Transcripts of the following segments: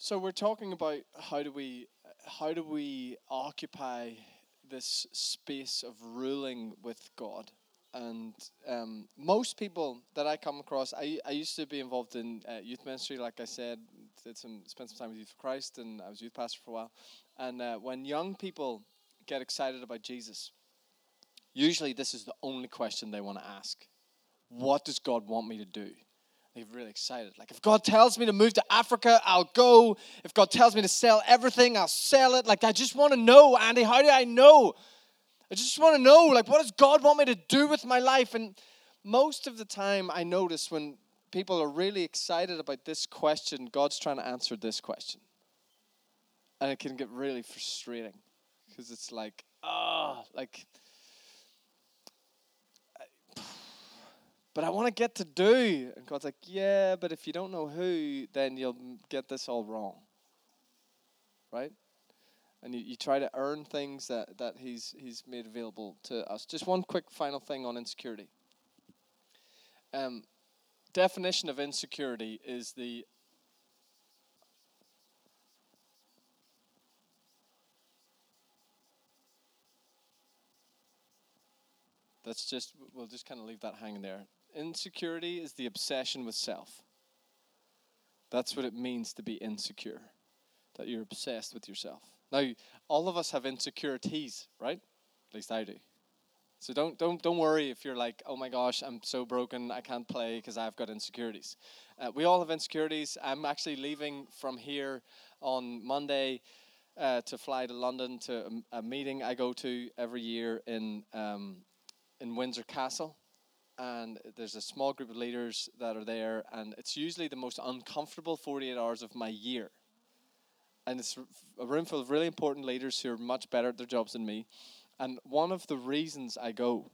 So we're talking about how do we how do we occupy this space of ruling with God? And um, most people that I come across, I, I used to be involved in uh, youth ministry, like I said, did some spent some time with Youth for Christ, and I was youth pastor for a while. And uh, when young people get excited about Jesus, usually this is the only question they want to ask: What does God want me to do? They're really excited. Like, if God tells me to move to Africa, I'll go. If God tells me to sell everything, I'll sell it. Like, I just want to know, Andy, how do I know? I just want to know, like, what does God want me to do with my life? And most of the time, I notice when people are really excited about this question, God's trying to answer this question. And it can get really frustrating because it's like, ah, oh, like, but I want to get to do. And God's like, yeah, but if you don't know who, then you'll get this all wrong. Right? And you, you try to earn things that, that he's, he's made available to us. Just one quick final thing on insecurity. Um, definition of insecurity is the That's just, we'll just kind of leave that hanging there. Insecurity is the obsession with self. That's what it means to be insecure, that you're obsessed with yourself. Now, all of us have insecurities, right? At least I do. So don't don't don't worry if you're like, oh my gosh, I'm so broken, I can't play because I've got insecurities. Uh, we all have insecurities. I'm actually leaving from here on Monday uh, to fly to London to a, a, meeting I go to every year in um, in Windsor Castle and there's a small group of leaders that are there, and it's usually the most uncomfortable 48 hours of my year. And it's a room full of really important leaders who are much better at their jobs than me. And one of the reasons I go,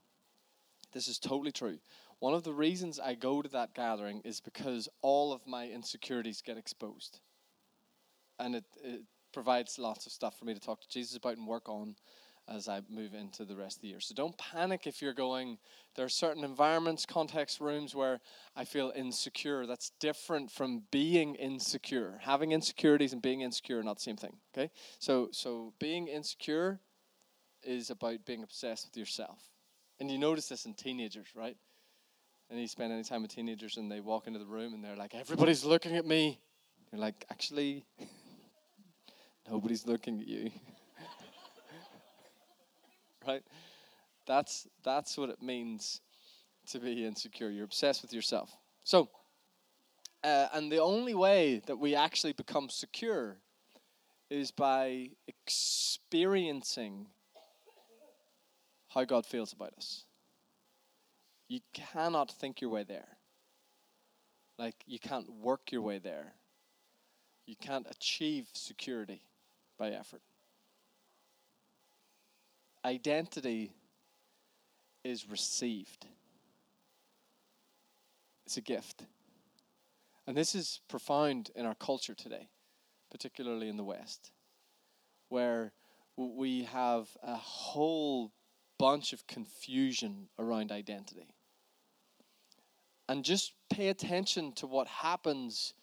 this is totally true, one of the reasons I go to that gathering is because all of my insecurities get exposed. And it, it provides lots of stuff for me to talk to Jesus about and work on as I move into the rest of the year. So don't panic if you're going. There are certain environments, context rooms where I feel insecure. That's different from being insecure. Having insecurities and being insecure are not the same thing. Okay? So so being insecure is about being obsessed with yourself. And you notice this in teenagers, right? And you spend any time with teenagers and they walk into the room and they're like, everybody's looking at me. You're like, actually, nobody's looking at you. right? That's that's what it means to be insecure. You're obsessed with yourself. So, uh, and the only way that we actually become secure is by experiencing how God feels about us. You cannot think your way there. Like, you can't work your way there. You can't achieve security by effort identity is received, it's a gift. And this is profound in our culture today, particularly in the West, where we have a whole bunch of confusion around identity. And just pay attention to what happens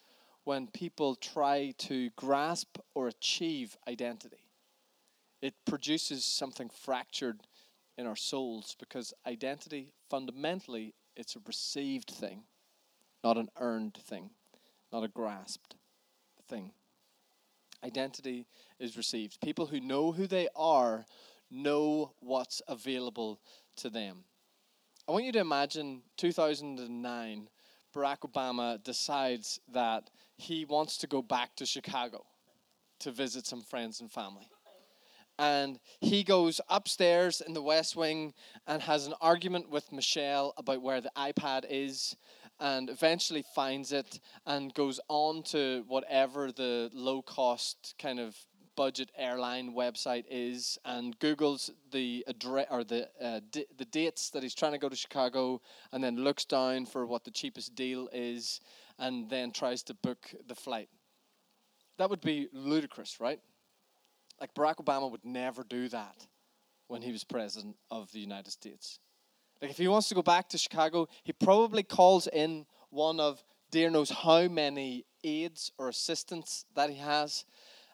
when people try to grasp or achieve identity it produces something fractured in our souls because identity fundamentally it's a received thing not an earned thing not a grasped thing. Identity is received. People who know who they are know what's available to them. I want you to imagine 2009 barack obama decides that he wants to go back to chicago to visit some friends and family and he goes upstairs in the West Wing and has an argument with Michelle about where the iPad is and eventually finds it and goes on to whatever the low cost kind of budget airline website is and googles the address or the uh, d- the dates that he's trying to go to Chicago and then looks down for what the cheapest deal is and then tries to book the flight. That would be ludicrous right like Barack Obama would never do that when he was president of the United States. Like if he wants to go back to Chicago, he probably calls in one of dear knows how many aides or assistants that he has.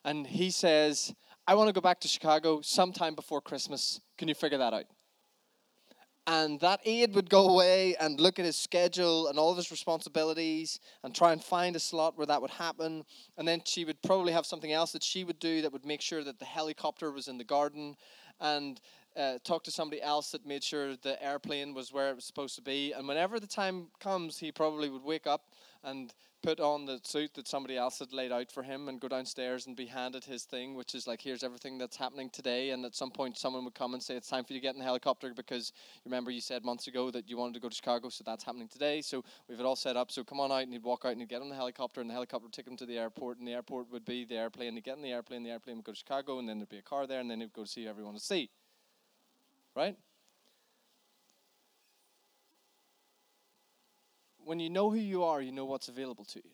And he says, I want to go back to Chicago sometime before Christmas. Can you figure that out? And that aide would go away and look at his schedule and all of his responsibilities and try and find a slot where that would happen. And then she would probably have something else that she would do that would make sure that the helicopter was in the garden and uh, talk to somebody else that made sure the airplane was where it was supposed to be. And whenever the time comes, he probably would wake up and put on the suit that somebody else had laid out for him and go downstairs and be handed his thing, which is like, here's everything that's happening today. And at some point, someone would come and say, it's time for you to get in the helicopter because remember you said months ago that you wanted to go to Chicago, so that's happening today. So we've it all set up. So come on out and he'd walk out and he'd get on the helicopter and the helicopter would take him to the airport and the airport would be the airplane. He'd get in the airplane, the airplane would go to Chicago and then there'd be a car there and then he'd go to see everyone to see. Right? when you know who you are, you know what's available to you.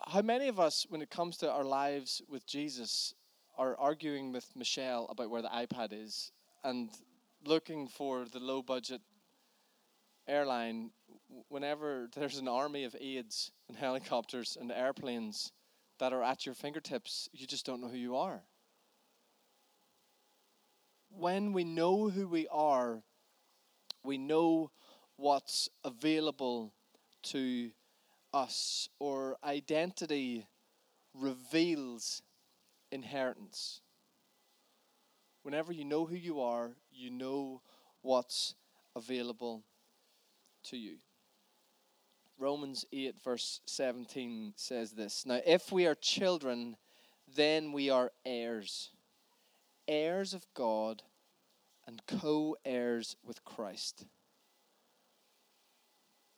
How many of us, when it comes to our lives with Jesus, are arguing with Michelle about where the iPad is and looking for the low budget airline whenever there's an army of aides and helicopters and airplanes that are at your fingertips, you just don't know who you are. When we know who we are, we know what's available to us, or identity reveals inheritance. Whenever you know who you are, you know what's available to you. Romans 8, verse 17 says this Now, if we are children, then we are heirs, heirs of God, and co heirs with Christ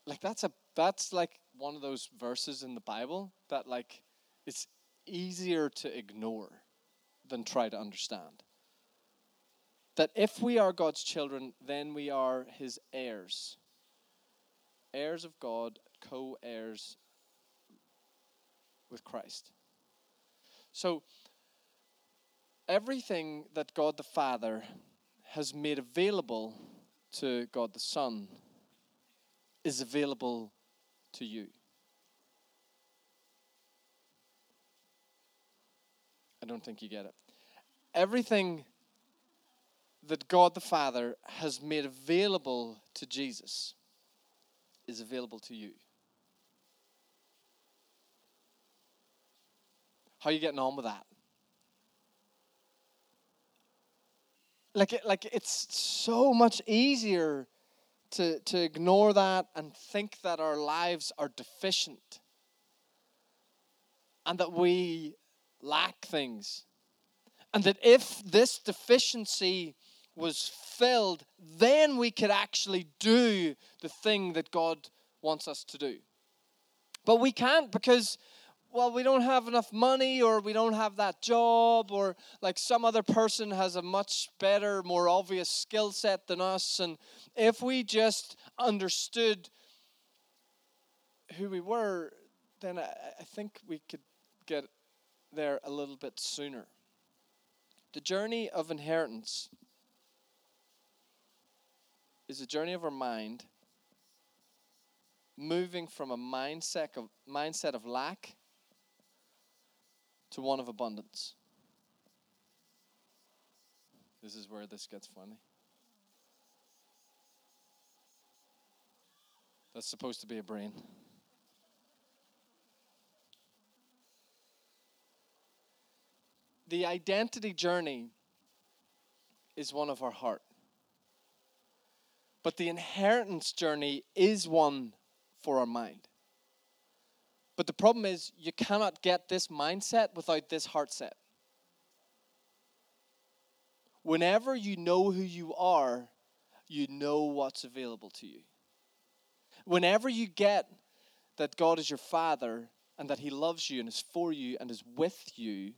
like that's a that's like one of those verses in the Bible that like it's easier to ignore than try to understand. That if we are God's children, then we are his heirs. Heirs of God, co heirs with Christ. So, everything that God the Father has made available to God the Son is available to you. I don't think you get it. Everything that God the Father has made available to Jesus is available to you. How are you getting on with that? Like, like it's so much easier to, to ignore that and think that our lives are deficient and that we lack things. And that if this deficiency was filled, then we could actually do the thing that God wants us to do. But we can't because well, we don't have enough money, or we don't have that job, or like some other person has a much better, more obvious skill set than us. And if we just understood who we were, then I, I think we could get there a little bit sooner. The journey of inheritance is a journey of our mind moving from a mindset of mindset of lack to one of abundance. This is where this gets funny. That's supposed to be a brain. The identity journey is one of our heart. But the inheritance journey is one for our mind. But the problem is, you cannot get this mindset without this heart set. Whenever you know who you are, you know what's available to you. Whenever you get that God is your Father and that He loves you and is for you and is with you,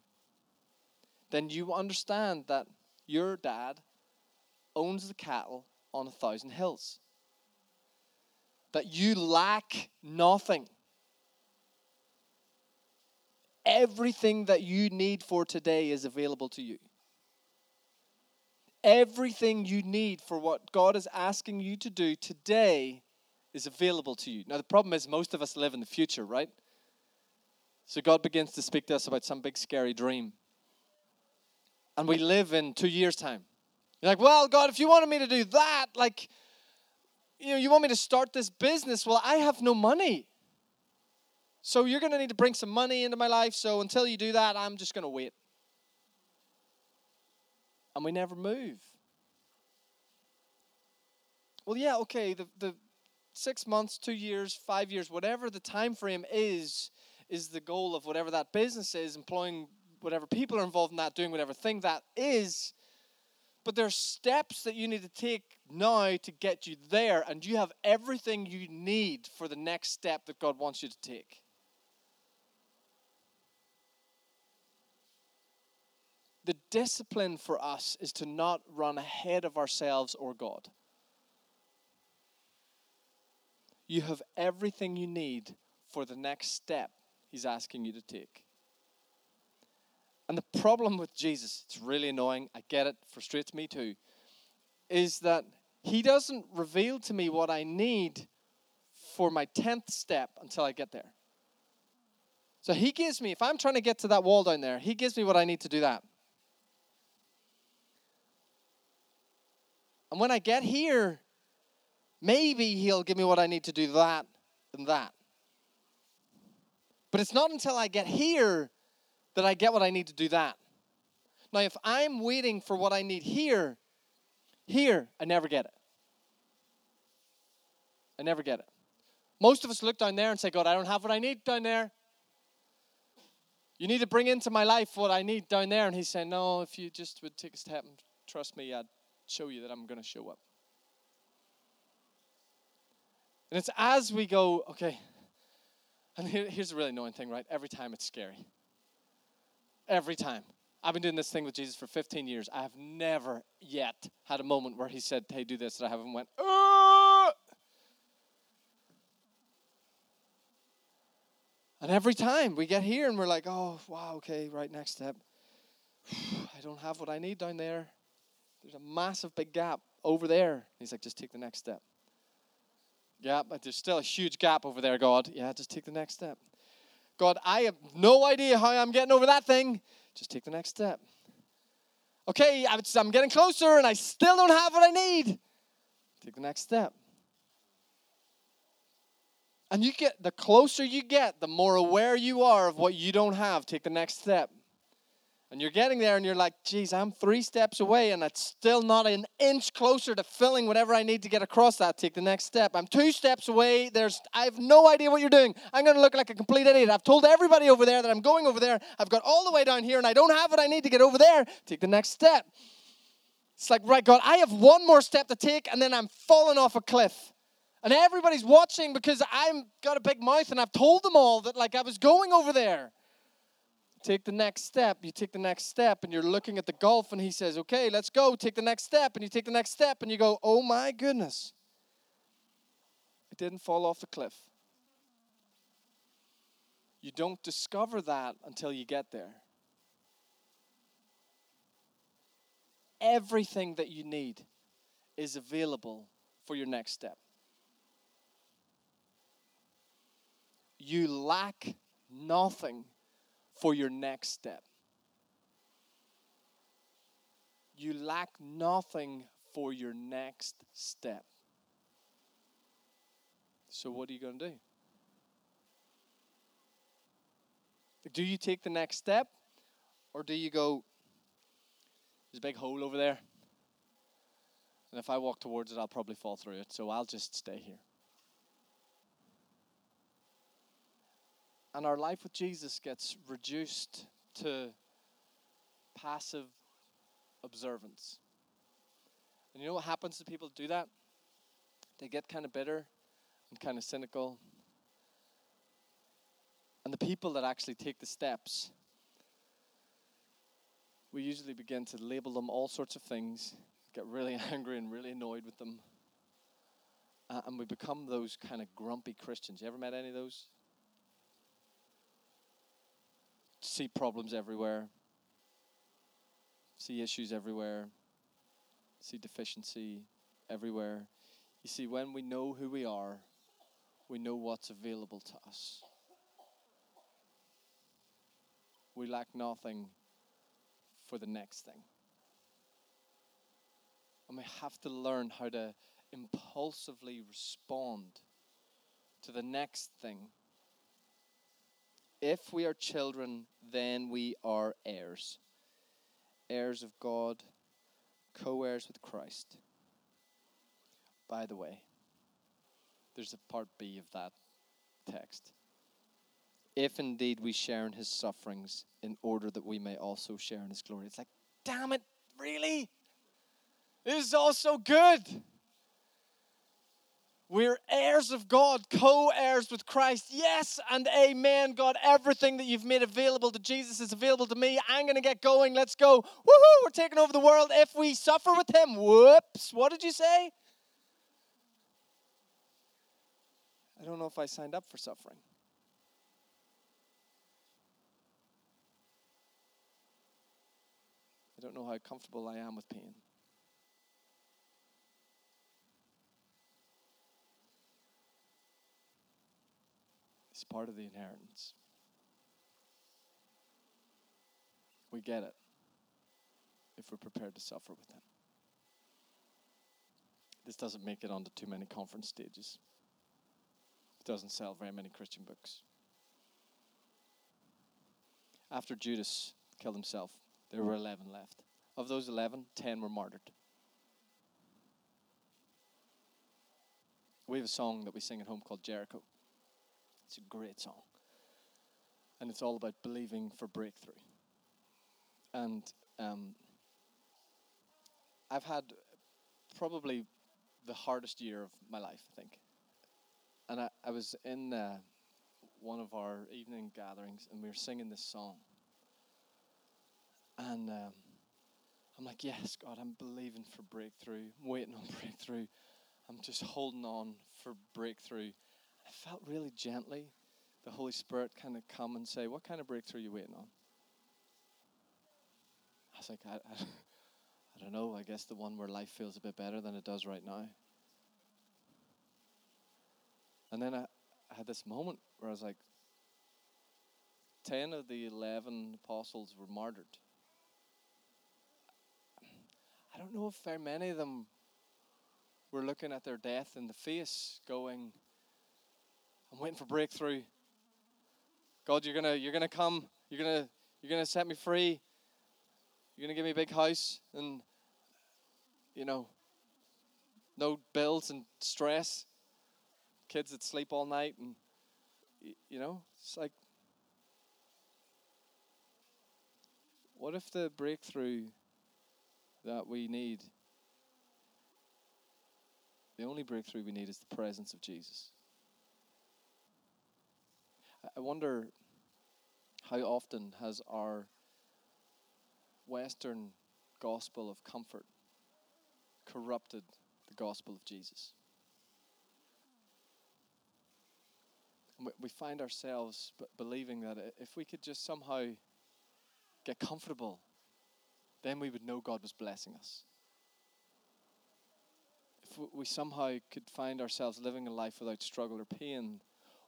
then you understand that your dad owns the cattle on a thousand hills. That you lack nothing Everything that you need for today is available to you. Everything you need for what God is asking you to do today is available to you. Now, the problem is most of us live in the future, right? So God begins to speak to us about some big scary dream. And we live in two years' time. You're like, well, God, if you wanted me to do that, like, you know, you want me to start this business, well, I have no money. So you're going to need to bring some money into my life. So until you do that, I'm just going to wait. And we never move. Well, yeah, okay, the, the six months, two years, five years, whatever the time frame is, is the goal of whatever that business is, employing whatever people are involved in that, doing whatever thing that is. But there are steps that you need to take now to get you there, and you have everything you need for the next step that God wants you to take. The discipline for us is to not run ahead of ourselves or God. You have everything you need for the next step He's asking you to take. And the problem with Jesus, it's really annoying, I get it, frustrates me too, is that He doesn't reveal to me what I need for my 10th step until I get there. So He gives me, if I'm trying to get to that wall down there, He gives me what I need to do that. And when I get here, maybe He'll give me what I need to do that and that. But it's not until I get here that I get what I need to do that. Now, if I'm waiting for what I need here, here, I never get it. I never get it. Most of us look down there and say, God, I don't have what I need down there. You need to bring into my life what I need down there. And he's saying, No, if you just would take a step and trust me, I'd show you that I'm going to show up. And it's as we go, okay, and here, here's a really annoying thing, right? Every time it's scary. Every time. I've been doing this thing with Jesus for 15 years. I have never yet had a moment where he said, hey, do this, that I haven't went! And every time we get here and we're like, oh, wow, okay, right, next step. I don't have what I need down there. There's a massive big gap over there. He's like, just take the next step. Yeah, but there's still a huge gap over there, God. Yeah, just take the next step. God, I have no idea how I'm getting over that thing. Just take the next step. Okay, I'm getting closer and I still don't have what I need. Take the next step. And you get the closer you get, the more aware you are of what you don't have. Take the next step. And you're getting there and you're like, geez, I'm three steps away and it's still not an inch closer to filling whatever I need to get across that. Take the next step. I'm two steps away. There's I have no idea what you're doing. I'm gonna look like a complete idiot. I've told everybody over there that I'm going over there. I've got all the way down here and I don't have what I need to get over there. Take the next step. It's like, right, God, I have one more step to take and then I'm falling off a cliff. And everybody's watching because I'm got a big mouth and I've told them all that like I was going over there take the next step. You take the next step, and you're looking at the gulf, and he says, Okay, let's go. Take the next step. And you take the next step, and you go, Oh my goodness. It didn't fall off the cliff. You don't discover that until you get there. Everything that you need is available for your next step. You lack nothing for your next step. You lack nothing for your next step. So, what are you going to do? Do you take the next step? Or do you go, there's a big hole over there? And if I walk towards it, I'll probably fall through it, so I'll just stay here. And our life with Jesus gets reduced to passive observance. And you know what happens to people who do that? They get kind of bitter and kind of cynical. And the people that actually take the steps, we usually begin to label them all sorts of things, get really angry and really annoyed with them. Uh, and we become those kind of grumpy Christians. You ever met any of those? See problems everywhere, see issues everywhere, see deficiency everywhere. You see, when we know who we are we know what's available to us. We lack nothing for the next thing. And we have to learn how to impulsively respond to the next thing. If we are children, then we are heirs. Heirs of God, co heirs with Christ. By the way, there's a part B of that text. If indeed we share in his sufferings, in order that we may also share in his glory. It's like, damn it, really? This is all so good. We're heirs of God, co heirs with Christ. Yes and amen, God. Everything that you've made available to Jesus is available to me. I'm going to get going. Let's go. Woohoo! We're taking over the world if we suffer with Him. Whoops. What did you say? I don't know if I signed up for suffering. I don't know how comfortable I am with pain. Part of the inheritance. We get it if we're prepared to suffer with Him. This doesn't make it onto too many conference stages. It doesn't sell very many Christian books. After Judas killed himself, there were 11 left. Of those 11, 10 were martyred. We have a song that we sing at home called Jericho. It's a great song. And it's all about believing for breakthrough. And um, I've had probably the hardest year of my life, I think. And I, I was in uh, one of our evening gatherings and we were singing this song. And um, I'm like, yes, God, I'm believing for breakthrough. I'm waiting on breakthrough. I'm just holding on for breakthrough. I felt really gently the Holy Spirit kind of come and say, What kind of breakthrough are you waiting on? I was like, I, I, I don't know. I guess the one where life feels a bit better than it does right now. And then I, I had this moment where I was like, 10 of the 11 apostles were martyred. I don't know if very many of them were looking at their death in the face, going, I'm waiting for breakthrough. God, you're gonna you're gonna come, you're gonna you're gonna set me free. You're gonna give me a big house and you know no bills and stress. Kids that sleep all night and you know, it's like what if the breakthrough that we need the only breakthrough we need is the presence of Jesus. I wonder how often has our Western gospel of comfort corrupted the gospel of Jesus? we find ourselves believing that if we could just somehow get comfortable, then we would know God was blessing us. If we somehow could find ourselves living a life without struggle or pain,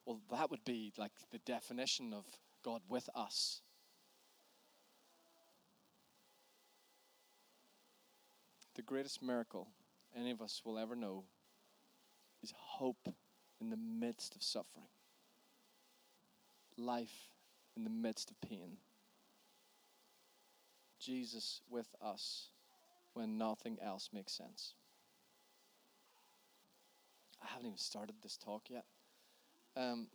well, that would be like the definition of God with us. The greatest miracle any of us will ever know is hope in the midst of suffering, life in the midst of pain. Jesus with us when nothing else makes sense. I haven't even started this talk yet. Um,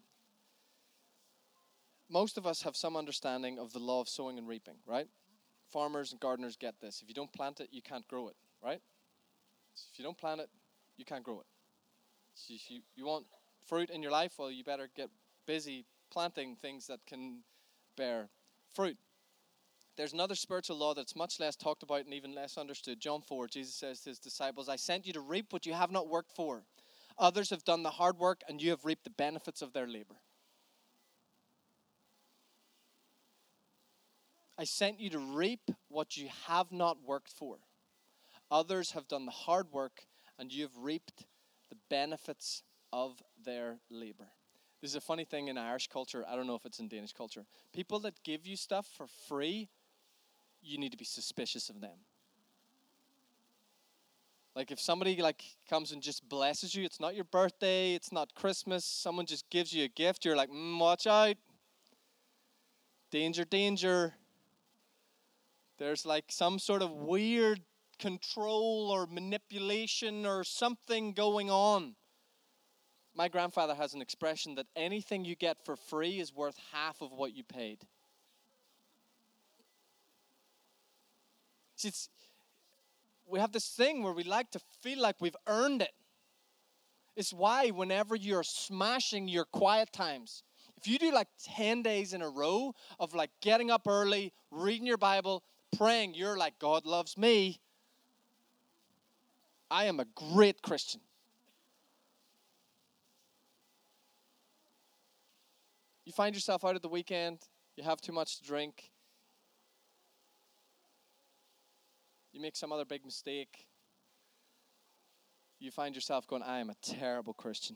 most of us have some understanding of the law of sowing and reaping, right? Farmers and gardeners get this. If you don't plant it, you can't grow it, right? If you don't plant it, you can't grow it. So if you, you want fruit in your life, well, you better get busy planting things that can bear fruit. There's another spiritual law that's much less talked about and even less understood. John 4, Jesus says to his disciples, I sent you to reap what you have not worked for. Others have done the hard work, and you have reaped the benefits of their labor. I sent you to reap what you have not worked for. Others have done the hard work, and you have reaped the benefits of their labor. This is a funny thing in Irish culture. I don't know if it's in Danish culture. People that give you stuff for free, you need to be suspicious of them. Like if somebody like comes and just blesses you, it's not your birthday, it's not Christmas, someone just gives you a gift, you're like, mm, watch out. Danger, danger. There's like some sort of weird control or manipulation or something going on. My grandfather has an expression that anything you get for free is worth half of what you paid. See, it's, we have this thing where we like to feel like we've earned it. It's why, whenever you're smashing your quiet times, if you do like 10 days in a row of like getting up early, reading your Bible, praying, you're like, God loves me. I am a great Christian. You find yourself out at the weekend, you have too much to drink, you make some other big mistake, you find yourself going, I am a terrible Christian.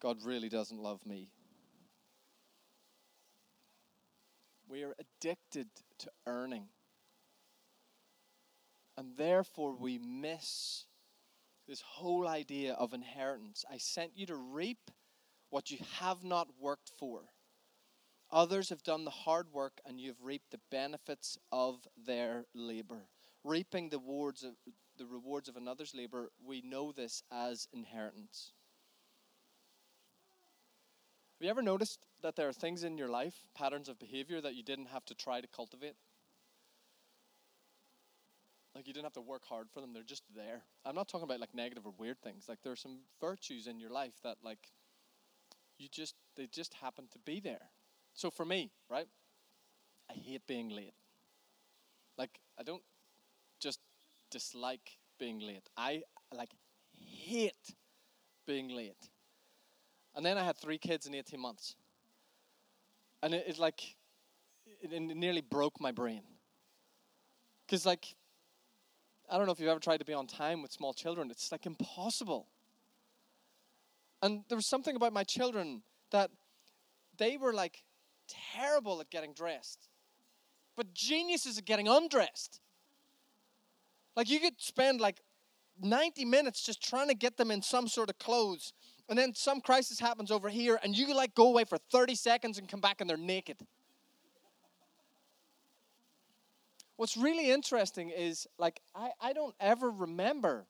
God really doesn't love me. We are addicted to earning. And therefore, we miss this whole idea of inheritance. I sent you to reap what you have not worked for. Others have done the hard work, and you've reaped the benefits of their labor. Reaping the rewards of, the rewards of another's labor, we know this as inheritance. Have you ever noticed that there are things in your life, patterns of behavior, that you didn't have to try to cultivate? Like you didn't have to work hard for them, they're just there. I'm not talking about like negative or weird things. Like there are some virtues in your life that like you just they just happen to be there. So for me, right? I hate being late. Like I don't just dislike being late. I like hate being late. And then I had three kids in 18 months. And it, it like, it, it nearly broke my brain. Because, like, I don't know if you've ever tried to be on time with small children, it's like impossible. And there was something about my children that they were like terrible at getting dressed, but geniuses at getting undressed. Like, you could spend like 90 minutes just trying to get them in some sort of clothes and then some crisis happens over here, and you like go away for 30 seconds and come back and they're naked. What's really interesting is like I, I don't ever remember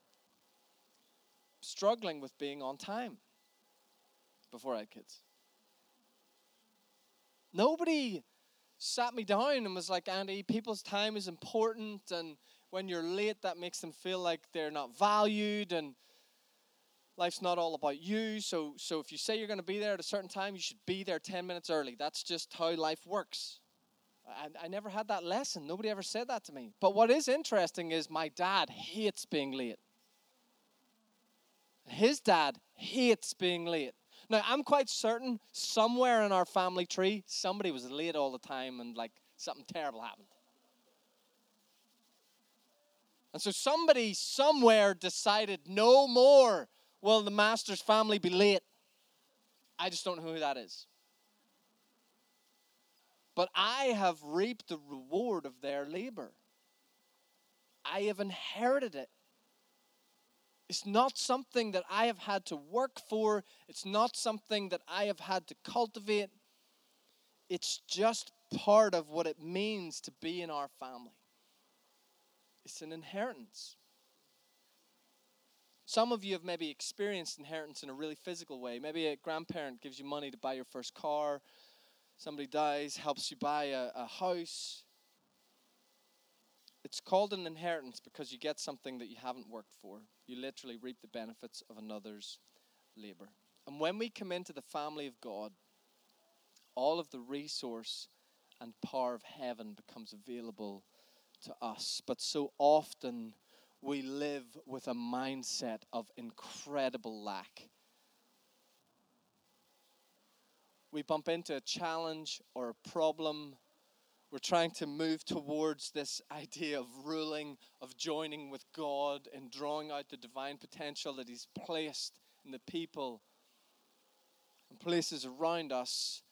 struggling with being on time before I had kids. Nobody sat me down and was like, Andy, people's time is important, and when you're late, that makes them feel like they're not valued, and life's not all about you. So, so if you say you're going to be there at a certain time, you should be there 10 minutes early. That's just how life works. I, I never had that lesson. Nobody ever said that to me. But what is interesting is my dad hates being late. His dad hates being late. Now, I'm quite certain somewhere in our family tree, somebody was late all the time and like something terrible happened. And so somebody somewhere decided no more will the master's family be late? I just don't know who that is. But I have reaped the reward of their labor. I have inherited it. It's not something that I have had to work for, it's not something that I have had to cultivate. It's just part of what it means to be in our family. It's an inheritance. Some of you have maybe experienced inheritance in a really physical way. Maybe a grandparent gives you money to buy your first car, somebody dies, helps you buy a, a house. It's called an inheritance because you get something that you haven't worked for. You literally reap the benefits of another's labor. And when we come into the family of God, all of the resource and power of heaven becomes available to us. But so often, we live with a mindset of incredible lack. We bump into a challenge or a problem. We're trying to move towards this idea of ruling, of joining with God and drawing out the divine potential that He's placed in the people and places around us,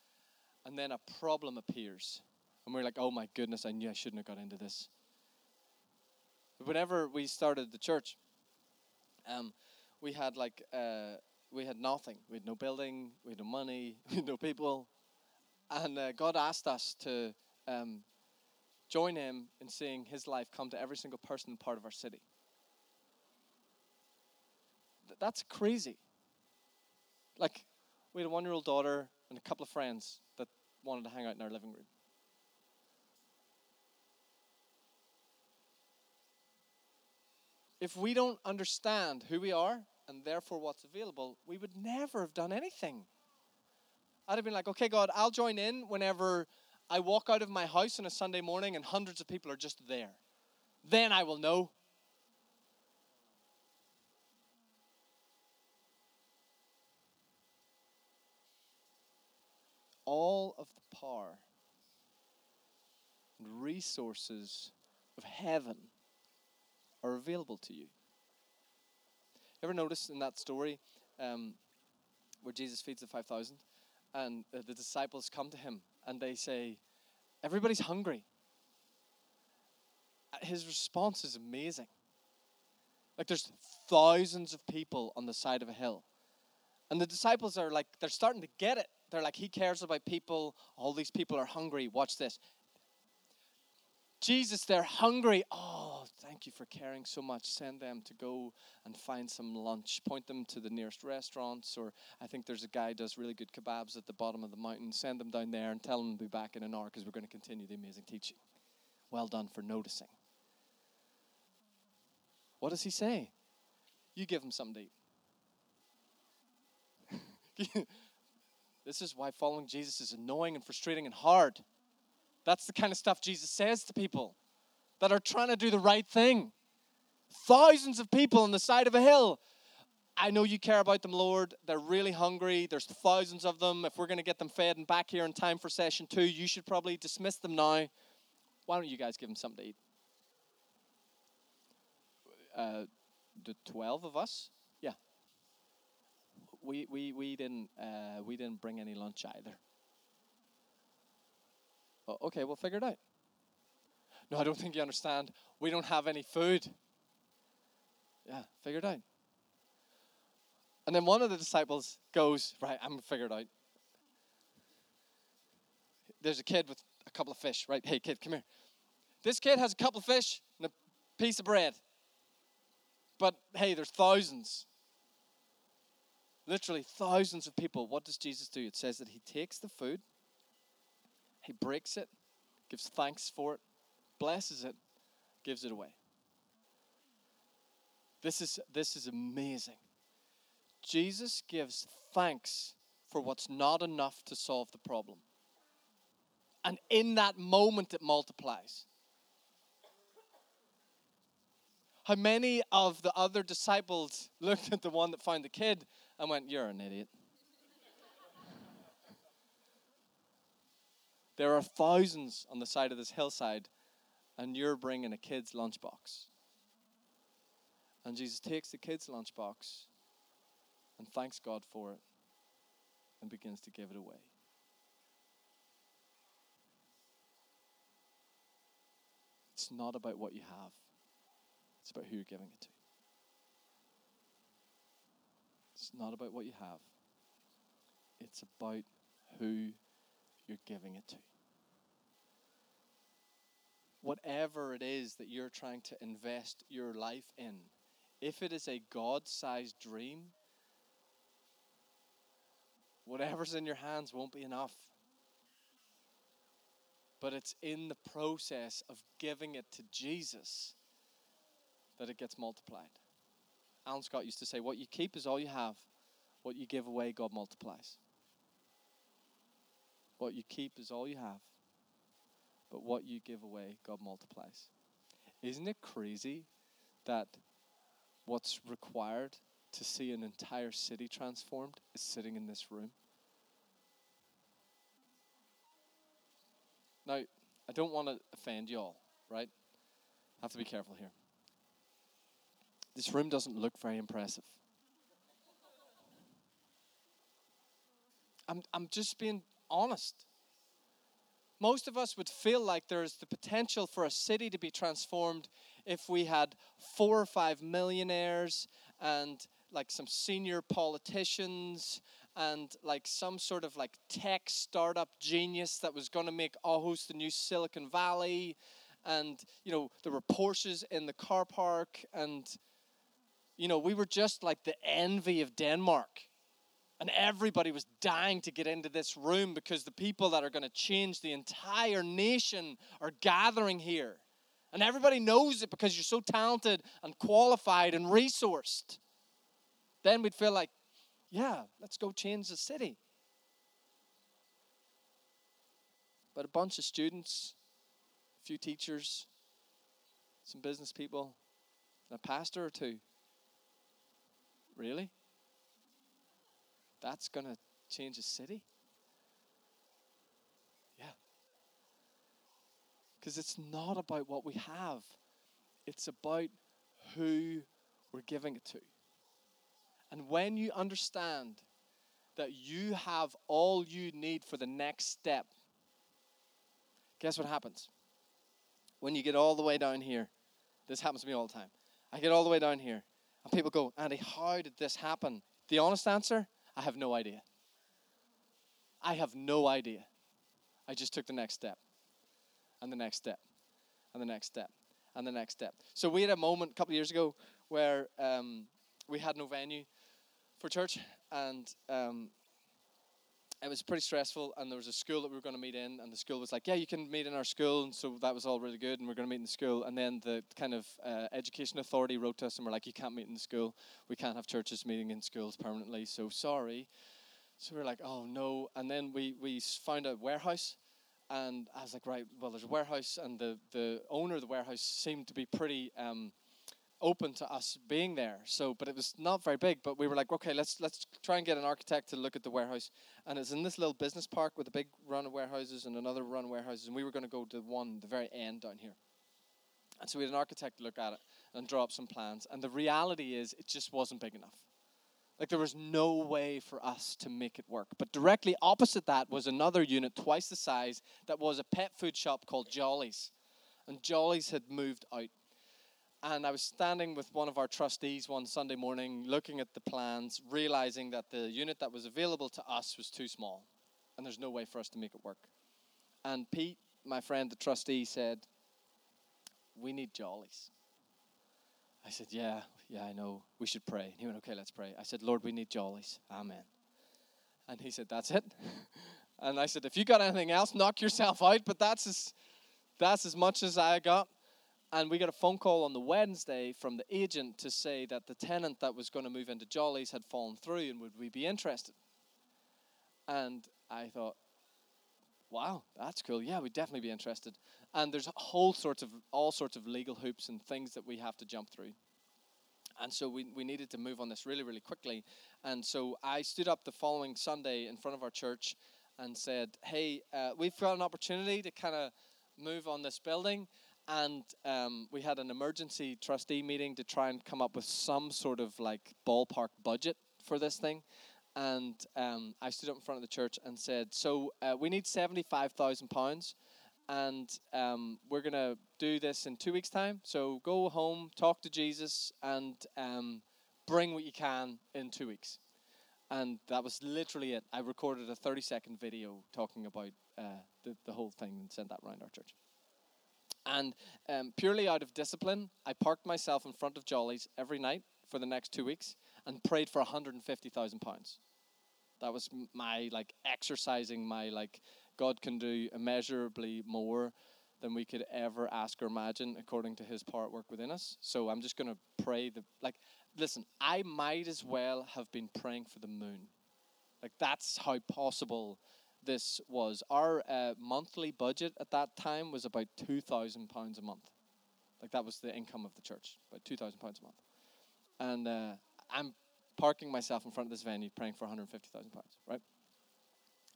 and then a problem appears. And we're like, oh my goodness, I knew I shouldn't have got into this. Whenever we started the church, um, we had like uh, we had nothing. We had no building, we had no money, we had no people, and uh, God asked us to um, join Him in seeing His life come to every single person and part of our city. Th- that's crazy. Like, we had a one-year-old daughter and a couple of friends that wanted to hang out in our living room. If we don't understand who we are and therefore what's available, we would never have done anything. I'd have been like, okay, God, I'll join in whenever I walk out of my house on a Sunday morning and hundreds of people are just there. Then I will know. All of the power and resources of heaven are available to you. Ever notice in that story um, where Jesus feeds the 5,000 and uh, the disciples come to him and they say, Everybody's hungry. Uh, His response is amazing. Like there's thousands of people on the side of a hill. And the disciples are like, they're starting to get it. They're like, He cares about people. All these people are hungry. Watch this. Jesus, they're hungry. Oh, thank you for caring so much. Send them to go and find some lunch. Point them to the nearest restaurants, or I think there's a guy does really good kebabs at the bottom of the mountain. Send them down there and tell them to be back in an hour because we're going to continue the amazing teaching. Well done for noticing. What does he say? You give them something to eat. this is why following Jesus is annoying and frustrating and hard. That's the kind of stuff Jesus says to people that are trying to do the right thing. Thousands of people on the side of a hill. I know you care about them, Lord. They're really hungry. There's thousands of them. If we're going to get them fed and back here in time for session two, you should probably dismiss them now. Why don't you guys give them something to eat? Uh, the 12 of us? Yeah. We, we, we, didn't, uh, we didn't bring any lunch either. Oh, okay, we'll figure it out. No, I don't think you understand. We don't have any food. Yeah, figure it out. And then one of the disciples goes, Right, I'm going to figure it out. There's a kid with a couple of fish, right? Hey, kid, come here. This kid has a couple of fish and a piece of bread. But hey, there's thousands. Literally thousands of people. What does Jesus do? It says that he takes the food he breaks it, gives thanks for it, blesses it, gives it away. This is, this is amazing. Jesus gives thanks for what's not enough to solve the problem. And in that moment, it multiplies. How many of the other disciples looked at the one that found the kid and went, You're an idiot? There are thousands on the side of this hillside, and you're bringing a kid's lunchbox. And Jesus takes the kid's lunchbox and thanks God for it and begins to give it away. It's not about what you have, it's about who you're giving it to. It's not about what you have, it's about who you're giving it to whatever it is that you're trying to invest your life in, if it is a God sized dream, whatever's in your hands won't be enough. But it's in the process of giving it to Jesus that it gets multiplied. Alan Scott used to say, What you keep is all you have, what you give away, God multiplies. What you keep is all you have but what you give away, God multiplies. Isn't it crazy that what's required to see an entire city transformed is sitting in this room? Now, I don't want to offend you all, right? I have to be careful here. This room doesn't look very impressive. I'm, I'm just being honest. Most of us would feel like there's the potential for a city to be transformed if we had four or five millionaires and like some senior politicians and like some sort of like tech startup genius that was going to make Aarhus the new Silicon Valley and you know there were Porsches in the car park and you know we were just like the envy of Denmark and everybody was dying to get into this room because the people that are going to change the entire nation are gathering here. And everybody knows it because you're so talented and qualified and resourced. Then we'd feel like, yeah, let's go change the city. But a bunch of students, a few teachers, some business people, and a pastor or two. Really? That's going to change a city? Yeah. Because it's not about what we have, it's about who we're giving it to. And when you understand that you have all you need for the next step, guess what happens? When you get all the way down here, this happens to me all the time. I get all the way down here, and people go, Andy, how did this happen? The honest answer I have no idea. I have no idea. I just took the next step, and the next step, and the next step, and the next step. So we had a moment a couple of years ago where um, we had no venue for church, and um, it was pretty stressful. And there was a school that we were going to meet in, and the school was like, "Yeah, you can meet in our school," and so that was all really good. And we are going to meet in the school, and then the kind of uh, education authority wrote to us and we're like, "You can't meet in the school. We can't have churches meeting in schools permanently. So sorry." So we are like, "Oh no!" And then we we found a warehouse. And I was like, right, well, there's a warehouse, and the, the owner of the warehouse seemed to be pretty um, open to us being there. So, but it was not very big. But we were like, okay, let's let's try and get an architect to look at the warehouse. And it's in this little business park with a big run of warehouses and another run of warehouses. And we were going to go to one the very end down here. And so we had an architect look at it and draw up some plans. And the reality is, it just wasn't big enough. Like there was no way for us to make it work. But directly opposite that was another unit, twice the size, that was a pet food shop called Jolly's. And Jolly's had moved out and I was standing with one of our trustees one Sunday morning, looking at the plans, realizing that the unit that was available to us was too small, and there's no way for us to make it work. And Pete, my friend, the trustee, said, We need jollies. I said, Yeah, yeah, I know. We should pray. And He went, Okay, let's pray. I said, Lord, we need jollies. Amen. And he said, That's it. and I said, If you got anything else, knock yourself out, but that's as, that's as much as I got. And we got a phone call on the Wednesday from the agent to say that the tenant that was going to move into Jolly's had fallen through and would we be interested? And I thought, wow, that's cool. Yeah, we'd definitely be interested. And there's whole sorts of all sorts of legal hoops and things that we have to jump through. And so we, we needed to move on this really, really quickly. And so I stood up the following Sunday in front of our church and said, Hey, uh, we've got an opportunity to kind of move on this building and um, we had an emergency trustee meeting to try and come up with some sort of like ballpark budget for this thing. And um, I stood up in front of the church and said, "So uh, we need seventy-five thousand pounds, and um, we're gonna do this in two weeks' time. So go home, talk to Jesus, and um, bring what you can in two weeks." And that was literally it. I recorded a thirty-second video talking about uh, the the whole thing and sent that around our church. And um, purely out of discipline, I parked myself in front of Jolly's every night for the next two weeks and prayed for 150,000 pounds. That was my like exercising my like God can do immeasurably more than we could ever ask or imagine according to his power at work within us. So I'm just going to pray the like listen, I might as well have been praying for the moon. Like that's how possible this was. Our uh, monthly budget at that time was about two thousand pounds a month. Like that was the income of the church, about two thousand pounds a month. And uh, I'm parking myself in front of this venue, praying for one hundred fifty thousand pounds. Right.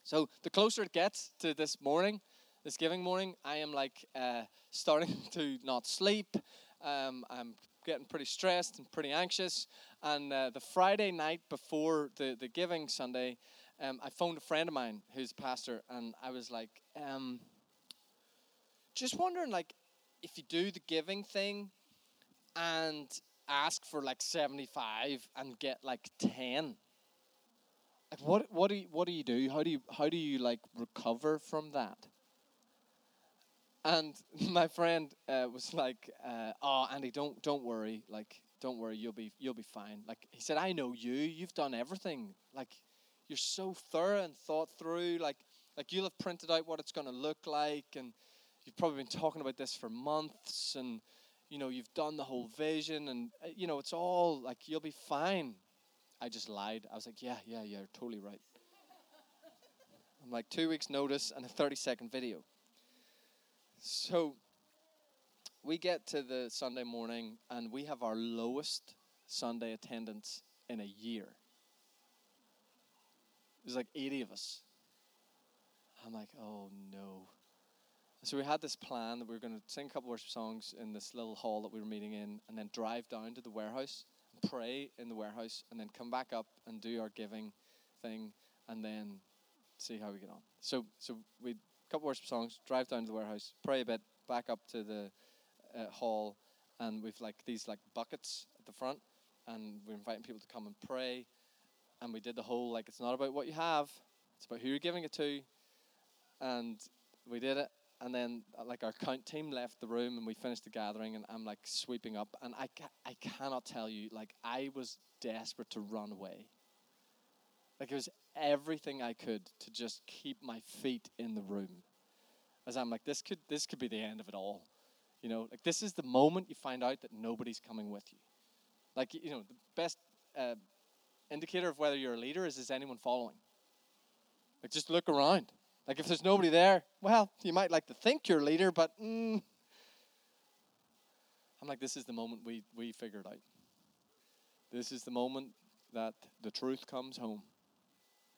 So the closer it gets to this morning, this giving morning, I am like uh, starting to not sleep. Um, I'm getting pretty stressed and pretty anxious. And uh, the Friday night before the, the giving Sunday, um, I phoned a friend of mine who's a pastor, and I was like, um, just wondering, like, if you do the giving thing and ask for like 75 and get like 10 like what what do you, what do you do? How do you how do you like recover from that? And my friend uh, was like uh, oh andy don't don't worry like don't worry you'll be you'll be fine. Like he said i know you you've done everything like you're so thorough and thought through like like you'll have printed out what it's going to look like and you've probably been talking about this for months and you know you've done the whole vision and uh, you know it's all like you'll be fine. I just lied. I was like yeah yeah yeah totally right. I'm like two weeks notice and a 30 second video. So we get to the sunday morning and we have our lowest sunday attendance in a year there's like 80 of us i'm like oh no so we had this plan that we were going to sing a couple worship songs in this little hall that we were meeting in, and then drive down to the warehouse and pray in the warehouse, and then come back up and do our giving thing, and then see how we get on. So, so we a couple worship songs, drive down to the warehouse, pray a bit, back up to the uh, hall, and we've like these like buckets at the front, and we're inviting people to come and pray, and we did the whole like it's not about what you have, it's about who you're giving it to, and we did it and then uh, like our count team left the room and we finished the gathering and I'm like sweeping up and I, ca- I cannot tell you like I was desperate to run away. Like it was everything I could to just keep my feet in the room. As I'm like this could this could be the end of it all you know? Like this is the moment you find out that nobody's coming with you. Like you know the best uh, indicator of whether you're a leader is is anyone following like just look around like if there's nobody there, well, you might like to think you're a leader, but mm. I'm like, this is the moment we we figured out. This is the moment that the truth comes home.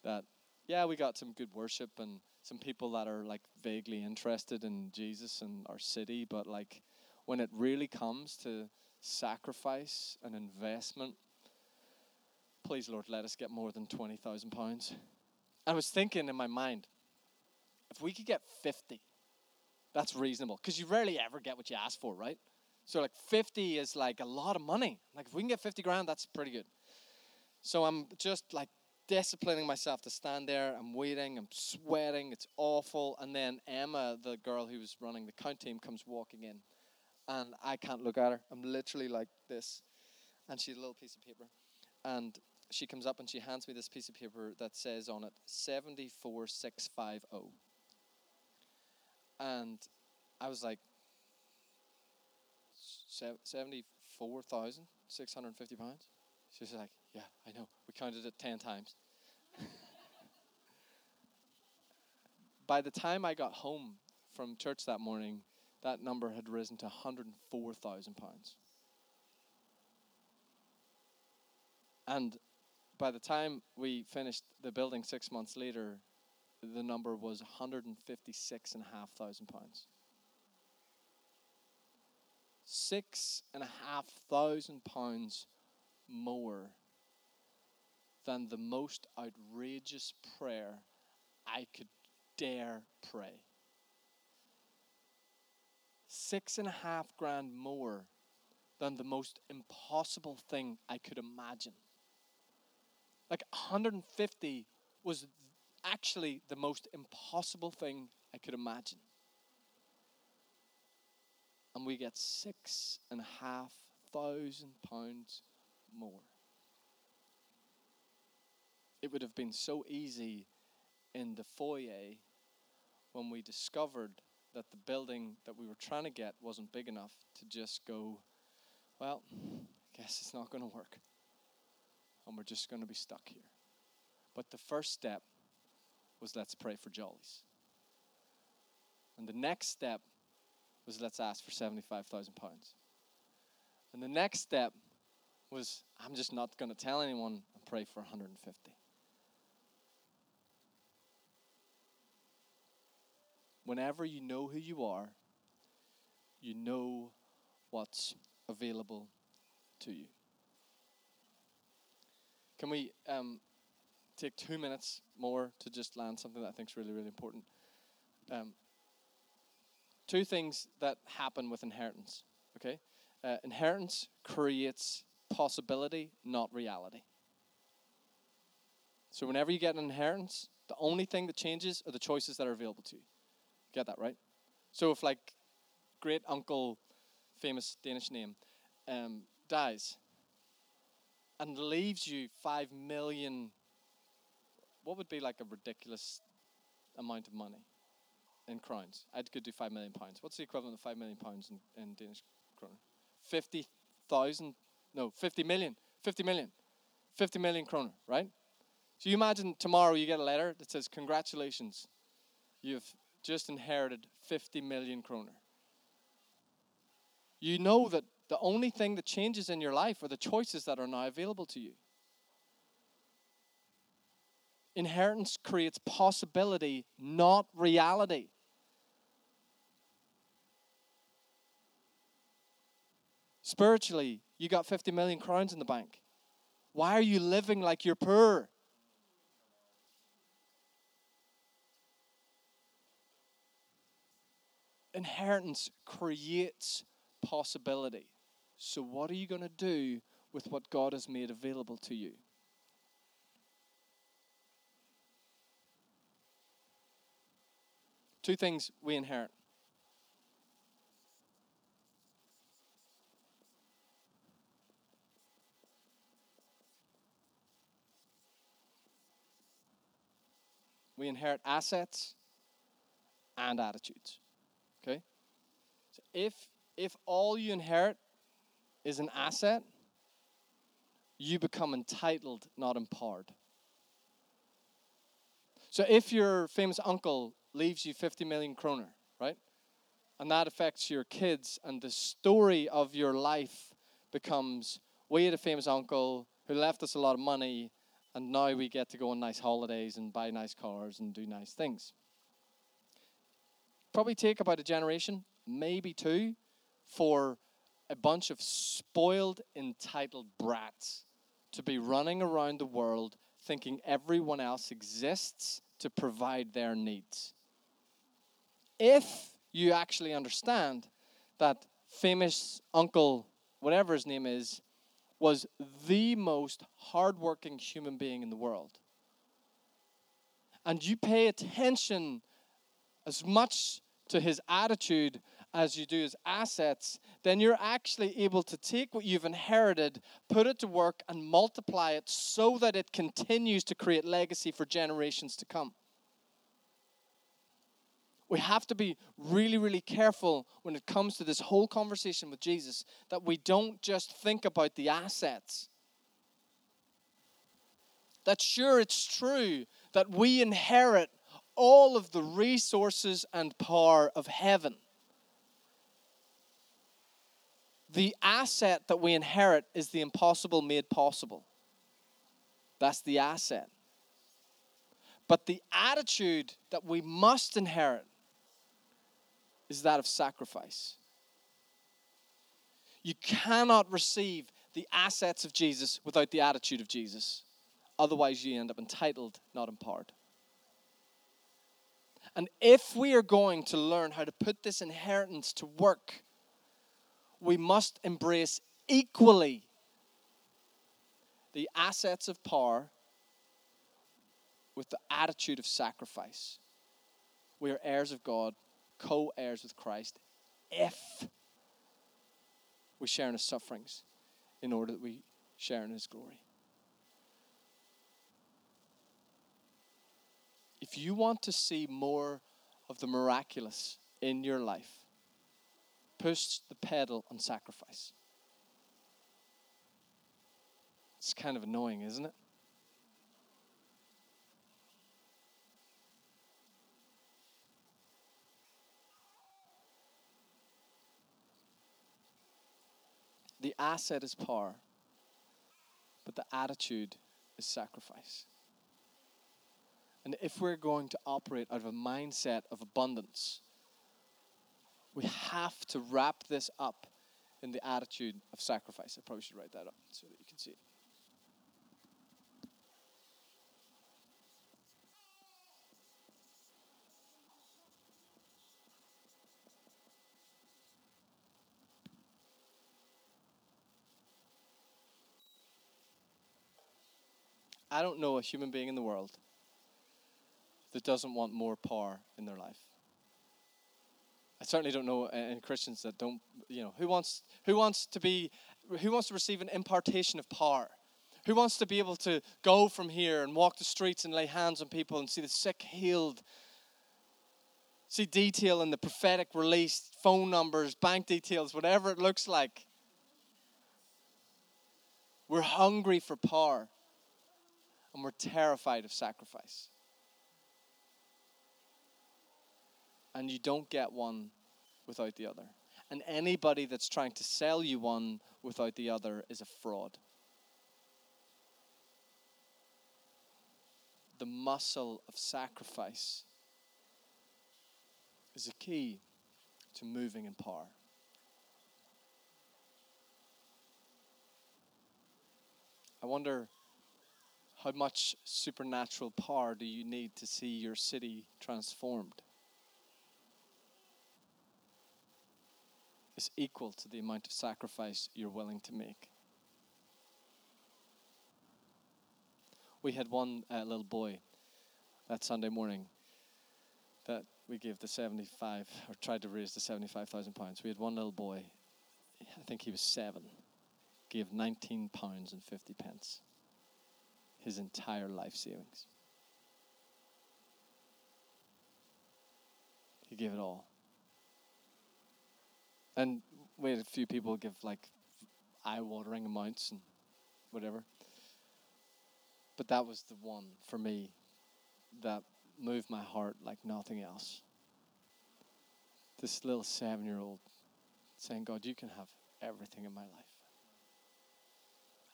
That yeah, we got some good worship and some people that are like vaguely interested in Jesus and our city, but like when it really comes to sacrifice and investment, please Lord, let us get more than twenty thousand pounds. I was thinking in my mind, if we could get 50, that's reasonable because you rarely ever get what you ask for, right? So, like, 50 is like a lot of money. Like, if we can get 50 grand, that's pretty good. So, I'm just like disciplining myself to stand there. I'm waiting, I'm sweating, it's awful. And then Emma, the girl who was running the count team, comes walking in. And I can't look at her. I'm literally like this. And she's a little piece of paper. And she comes up and she hands me this piece of paper that says on it 74650 and I was like, 74,650 pounds? She was like, yeah, I know. We counted it 10 times. By the time I got home from church that morning, that number had risen to 104,000 pounds. And by the time we finished the building six months later, the number was 156 and a half thousand pounds. Six and a half thousand pounds more than the most outrageous prayer I could dare pray. Six and a half grand more than the most impossible thing I could imagine. Like 150 was actually the most impossible thing I could imagine. And we get six and a half thousand pounds more. It would have been so easy in the foyer when we discovered that the building that we were trying to get wasn't big enough to just go, well, I guess it's not going to work. And we're just going to be stuck here. But the first step was let's pray for Jollies. And the next step was let's ask for 75,000 pounds. And the next step was I'm just not going to tell anyone and pray for 150. Whenever you know who you are, you know what's available to you. Can we um, take two minutes more to just land something that I think is really, really important. Um, two things that happen with inheritance. Okay, uh, inheritance creates possibility, not reality. So whenever you get an inheritance, the only thing that changes are the choices that are available to you. Get that right? So if like great uncle, famous Danish name, um, dies and leaves you five million, what would be like a ridiculous amount of money in crowns? I could do five million pounds. What's the equivalent of five million pounds in, in Danish kroner? Fifty thousand? No, fifty million. Fifty million. Fifty million kroner, right? So you imagine tomorrow you get a letter that says, Congratulations, you've just inherited 50 million kroner. You know that the only thing that changes in your life are the choices that are now available to you. Inheritance creates possibility, not reality. Spiritually, you got 50 million crowns in the bank. Why are you living like you're poor? inheritance creates possibility. So, what are you going to do with what God has made available to you? Two things we inherit. We inherit assets and attitudes. Okay? So if if all you inherit is an asset, you become entitled, not empowered. So if your famous uncle leaves you 50 million kroner, right? And that affects your kids, and the story of your life becomes we had a famous uncle who left us a lot of money, and now we get to go on nice holidays and buy nice cars and do nice things probably take about a generation, maybe two, for a bunch of spoiled, entitled brats to be running around the world thinking everyone else exists to provide their needs. If you actually understand that famous uncle, whatever his name is, was the most hardworking human being in the world, and you pay attention as much to his attitude as you do as assets, then you're actually able to take what you've inherited, put it to work, and multiply it so that it continues to create legacy for generations to come. We have to be really, really careful when it comes to this whole conversation with Jesus that we don't just think about the assets. That sure, it's true that we inherit all of the resources and power of heaven. The asset that we inherit is the impossible made possible. That's the asset. But the attitude that we must inherit is that of sacrifice. You cannot receive the assets of Jesus without the attitude of Jesus. Otherwise, you end up entitled, not empowered. And if we are going to learn how to put this inheritance to work, we must embrace equally the assets of power with the attitude of sacrifice. We are heirs of God, co heirs with Christ, if we share in his sufferings in order that we share in his glory. if you want to see more of the miraculous in your life, push the pedal on sacrifice. It's kind of annoying, isn't it? The asset is power, but the attitude is sacrifice. And if we're going to operate out of a mindset of abundance, we have to wrap this up in the attitude of sacrifice. I probably should write that up so that you can see it. I don't know a human being in the world that doesn't want more power in their life. I certainly don't know uh, any Christians that don't, you know, who wants who wants to be who wants to receive an impartation of power? Who wants to be able to go from here and walk the streets and lay hands on people and see the sick healed? See detail in the prophetic release, phone numbers, bank details, whatever it looks like. We're hungry for power and we're terrified of sacrifice. And you don't get one without the other. And anybody that's trying to sell you one without the other is a fraud. The muscle of sacrifice is a key to moving in power. I wonder how much supernatural power do you need to see your city transformed? Is equal to the amount of sacrifice you're willing to make. We had one uh, little boy that Sunday morning that we gave the 75 or tried to raise the 75,000 pounds. We had one little boy, I think he was seven, gave 19 pounds and 50 pence his entire life savings. He gave it all. And we had a few people give like eye watering amounts and whatever. But that was the one for me that moved my heart like nothing else. This little seven year old saying, God, you can have everything in my life.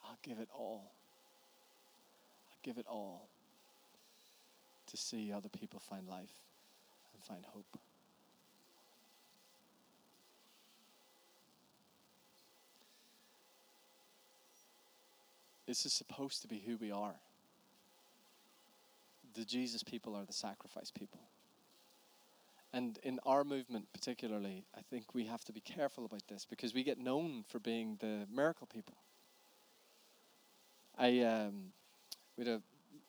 I'll give it all I'll give it all to see other people find life and find hope. This is supposed to be who we are. The Jesus people are the sacrifice people. And in our movement, particularly, I think we have to be careful about this because we get known for being the miracle people. I um, we had a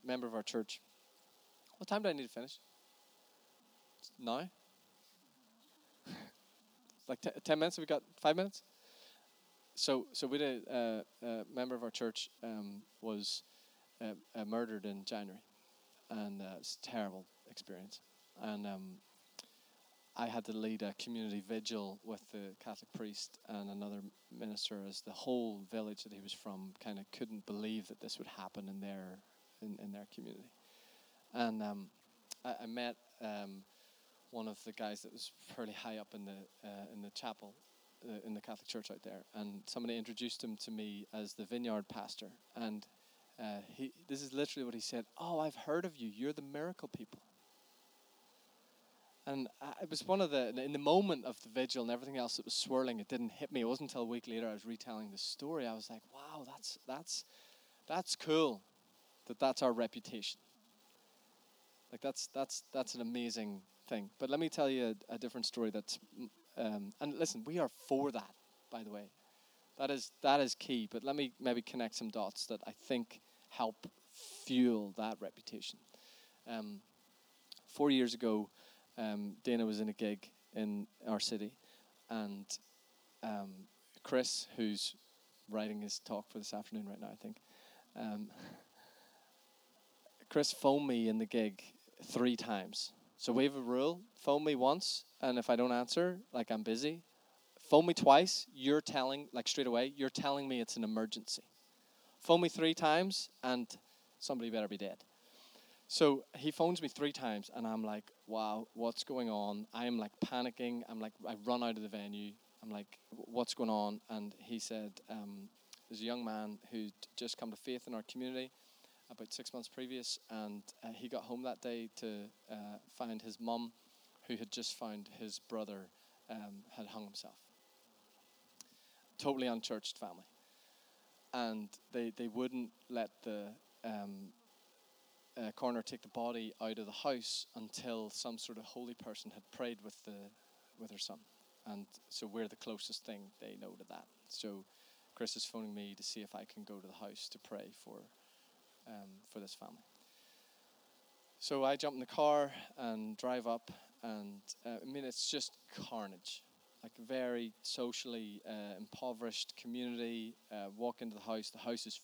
member of our church. What time do I need to finish? Now? like t- 10 minutes? Have we got five minutes? So, so we a, uh, a member of our church um, was uh, uh, murdered in January, and uh, it's a terrible experience. And um, I had to lead a community vigil with the Catholic priest and another minister, as the whole village that he was from kind of couldn't believe that this would happen in their in, in their community. And um, I, I, met um, one of the guys that was fairly high up in the uh, in the chapel uh, in the Catholic Church out there, and somebody introduced him to me as the vineyard pastor. And uh, he, this is literally what he said. Oh, I've heard of you. You're the miracle people. And it was one of the, in the moment of the vigil and everything else that was swirling, it didn't hit me. It wasn't until a week later I was retelling the story. I was like, wow, that's, that's, that's cool that that's our reputation. Like that's that's that's an amazing thing. But let me tell you a, a different story. That's um, and listen, we are for that, by the way. That is that is key. But let me maybe connect some dots that I think help fuel that reputation. Um, four years ago, um, Dana was in a gig in our city, and um, Chris, who's writing his talk for this afternoon right now, I think. Um, Chris phoned me in the gig three times. So we have a rule phone me once, and if I don't answer, like I'm busy, phone me twice, you're telling, like straight away, you're telling me it's an emergency. Phone me three times, and somebody better be dead. So he phones me three times, and I'm like, wow, what's going on? I'm like panicking. I'm like, I run out of the venue. I'm like, what's going on? And he said, um, there's a young man who'd just come to faith in our community about six months previous, and uh, he got home that day to uh, find his mum, who had just found his brother um, had hung himself. Totally unchurched family, and they they wouldn't let the um, uh, coroner take the body out of the house until some sort of holy person had prayed with the with her son, and so we're the closest thing they know to that. So. Chris is phoning me to see if I can go to the house to pray for um, for this family. So I jump in the car and drive up, and uh, I mean, it's just carnage. Like a very socially uh, impoverished community. Uh, walk into the house. The house is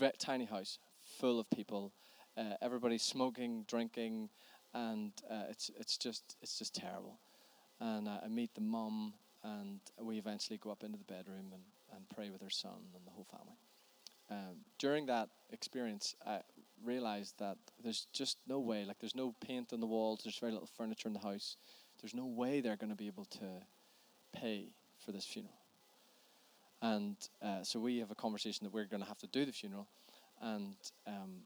f- tiny house, full of people. Uh, everybody's smoking, drinking, and uh, it's it's just it's just terrible. And I meet the mum, and we eventually go up into the bedroom and, and pray with her son and the whole family. Um, during that experience, I realized that there's just no way. Like, there's no paint on the walls. There's very little furniture in the house. There's no way they're going to be able to pay for this funeral. And uh, so we have a conversation that we're going to have to do the funeral. And um,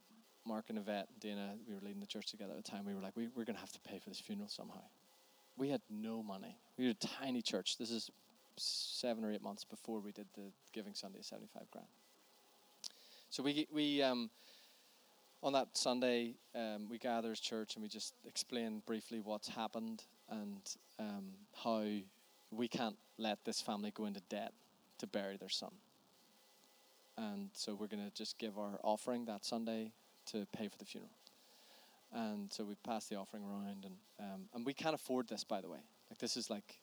Mark and Yvette and Dana, we were leading the church together at the time. We were like, we, we're going to have to pay for this funeral somehow. We had no money. We were a tiny church. This is seven or eight months before we did the Giving Sunday, 75 grand. So we, we um, on that Sunday, um, we gather as church and we just explain briefly what's happened and um, how we can't let this family go into debt to bury their son. And so we're going to just give our offering that Sunday to pay for the funeral. And so we passed the offering around, and um, and we can't afford this, by the way. Like this is like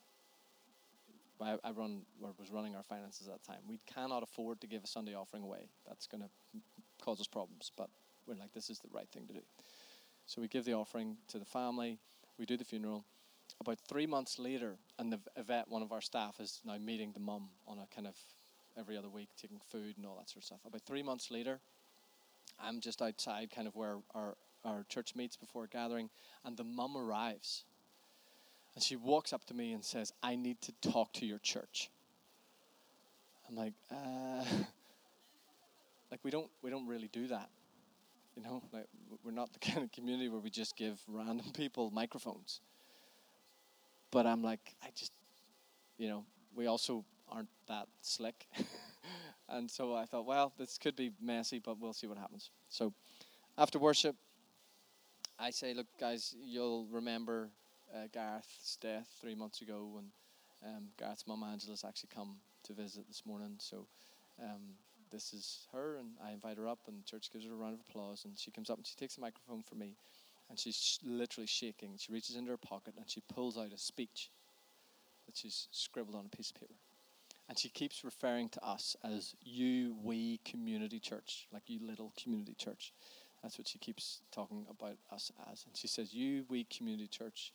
I, run or was running our finances at that time. We cannot afford to give a Sunday offering away. That's going to cause us problems. But we're like, this is the right thing to do. So we give the offering to the family. We do the funeral about three months later, and the Yvette, one of our staff, is now meeting the mum on a kind of every other week, taking food and all that sort of stuff. About three months later, I'm just outside, kind of where our, our church meets before a gathering, and the mum arrives. And she walks up to me and says, I need to talk to your church. I'm like, uh, like we don't we don't really do that. You know, like we're not the kind of community where we just give random people microphones but I'm like, I just, you know, we also aren't that slick. and so I thought, well, this could be messy, but we'll see what happens. So after worship, I say, look, guys, you'll remember uh, Gareth's death three months ago, and um, Gareth's mum Angela's actually come to visit this morning. So um, this is her, and I invite her up, and the church gives her a round of applause, and she comes up and she takes the microphone from me, and she's sh- literally shaking. She reaches into her pocket and she pulls out a speech that she's scribbled on a piece of paper. And she keeps referring to us as you, wee, community church, like you little community church. That's what she keeps talking about us as. And she says, You, wee, community church,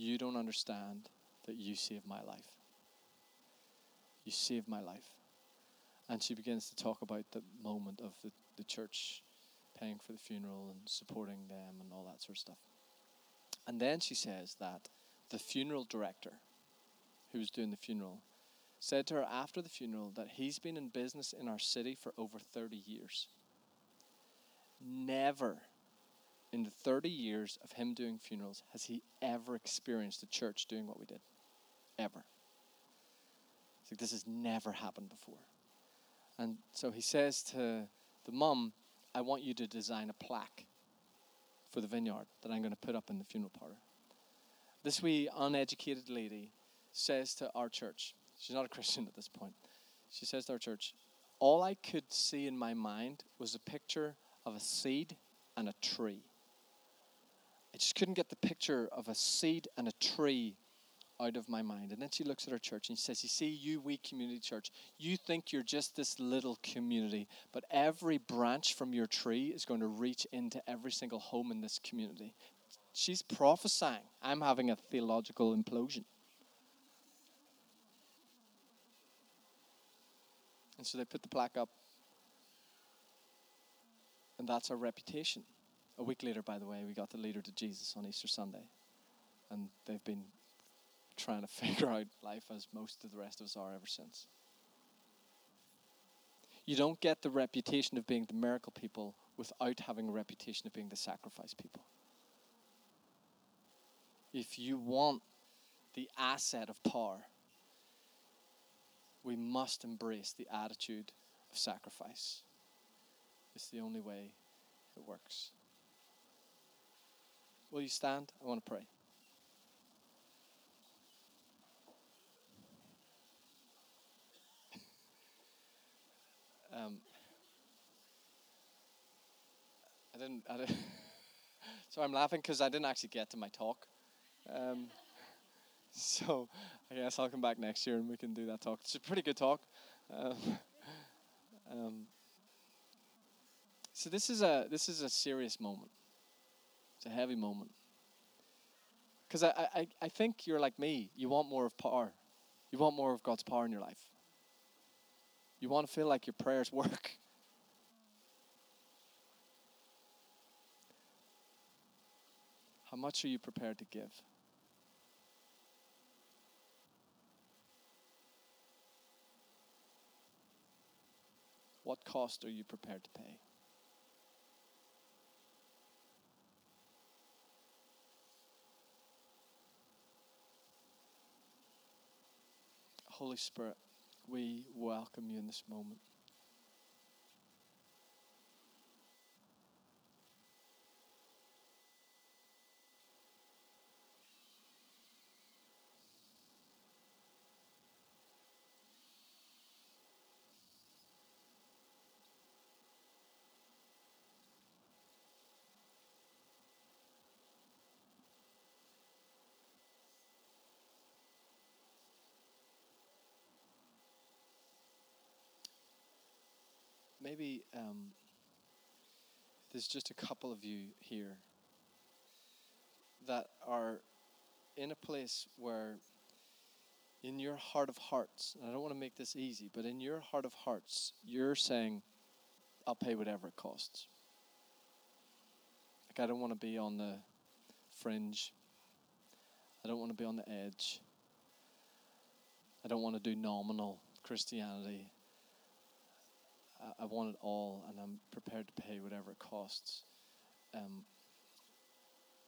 you don't understand that you saved my life. You saved my life. And she begins to talk about the moment of the, the church paying for the funeral and supporting them and all that sort of stuff. And then she says that the funeral director who was doing the funeral said to her after the funeral that he's been in business in our city for over 30 years. Never in the 30 years of him doing funerals has he ever experienced the church doing what we did. Ever. It's like this has never happened before. And so he says to the mum, I want you to design a plaque for the vineyard that I'm going to put up in the funeral parlor. This wee uneducated lady says to our church, she's not a Christian at this point. She says to our church, All I could see in my mind was a picture of a seed and a tree. Just couldn't get the picture of a seed and a tree out of my mind. And then she looks at her church and she says, You see, you, wee community church, you think you're just this little community, but every branch from your tree is going to reach into every single home in this community. She's prophesying. I'm having a theological implosion. And so they put the plaque up. And that's our reputation. A week later, by the way, we got the leader to Jesus on Easter Sunday. And they've been trying to figure out life as most of the rest of us are ever since. You don't get the reputation of being the miracle people without having a reputation of being the sacrifice people. If you want the asset of power, we must embrace the attitude of sacrifice. It's the only way it works. Will you stand? I want to pray. Um, didn't. I didn't so I'm laughing because I didn't actually get to my talk. Um, so I guess I'll come back next year and we can do that talk. It's a pretty good talk. Um, um, so this is a this is a serious moment. It's a heavy moment. Because I, I, I think you're like me. You want more of power. You want more of God's power in your life. You want to feel like your prayers work. How much are you prepared to give? What cost are you prepared to pay? Holy Spirit, we welcome you in this moment. Maybe um, there's just a couple of you here that are in a place where in your heart of hearts, and I don't want to make this easy, but in your heart of hearts, you're saying, I'll pay whatever it costs. Like, I don't want to be on the fringe. I don't want to be on the edge. I don't want to do nominal Christianity. I, want it all, and I'm prepared to pay whatever it costs. Um,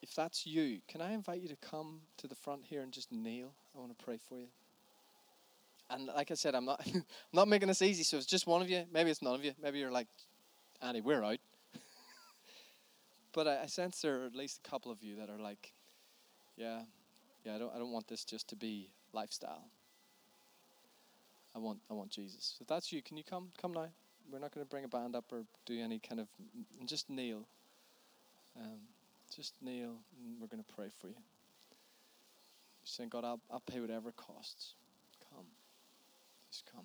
if that's you, can I invite you to come to the front here and just kneel? I want to pray for you. And like I said, I'm not I'm not making this easy. So it's just one of you. Maybe it's none of you. Maybe you're like, Andy, we're out. but I, I sense there are at least a couple of you that are like, yeah, yeah. I don't I don't want this just to be lifestyle. I want I want Jesus. If that's you, can you come come now? We're not going to bring a band up or do any kind of, just kneel. Um, just kneel and we're going to pray for you. Saying, God, I'll, I'll pay whatever it costs. Come. Just come.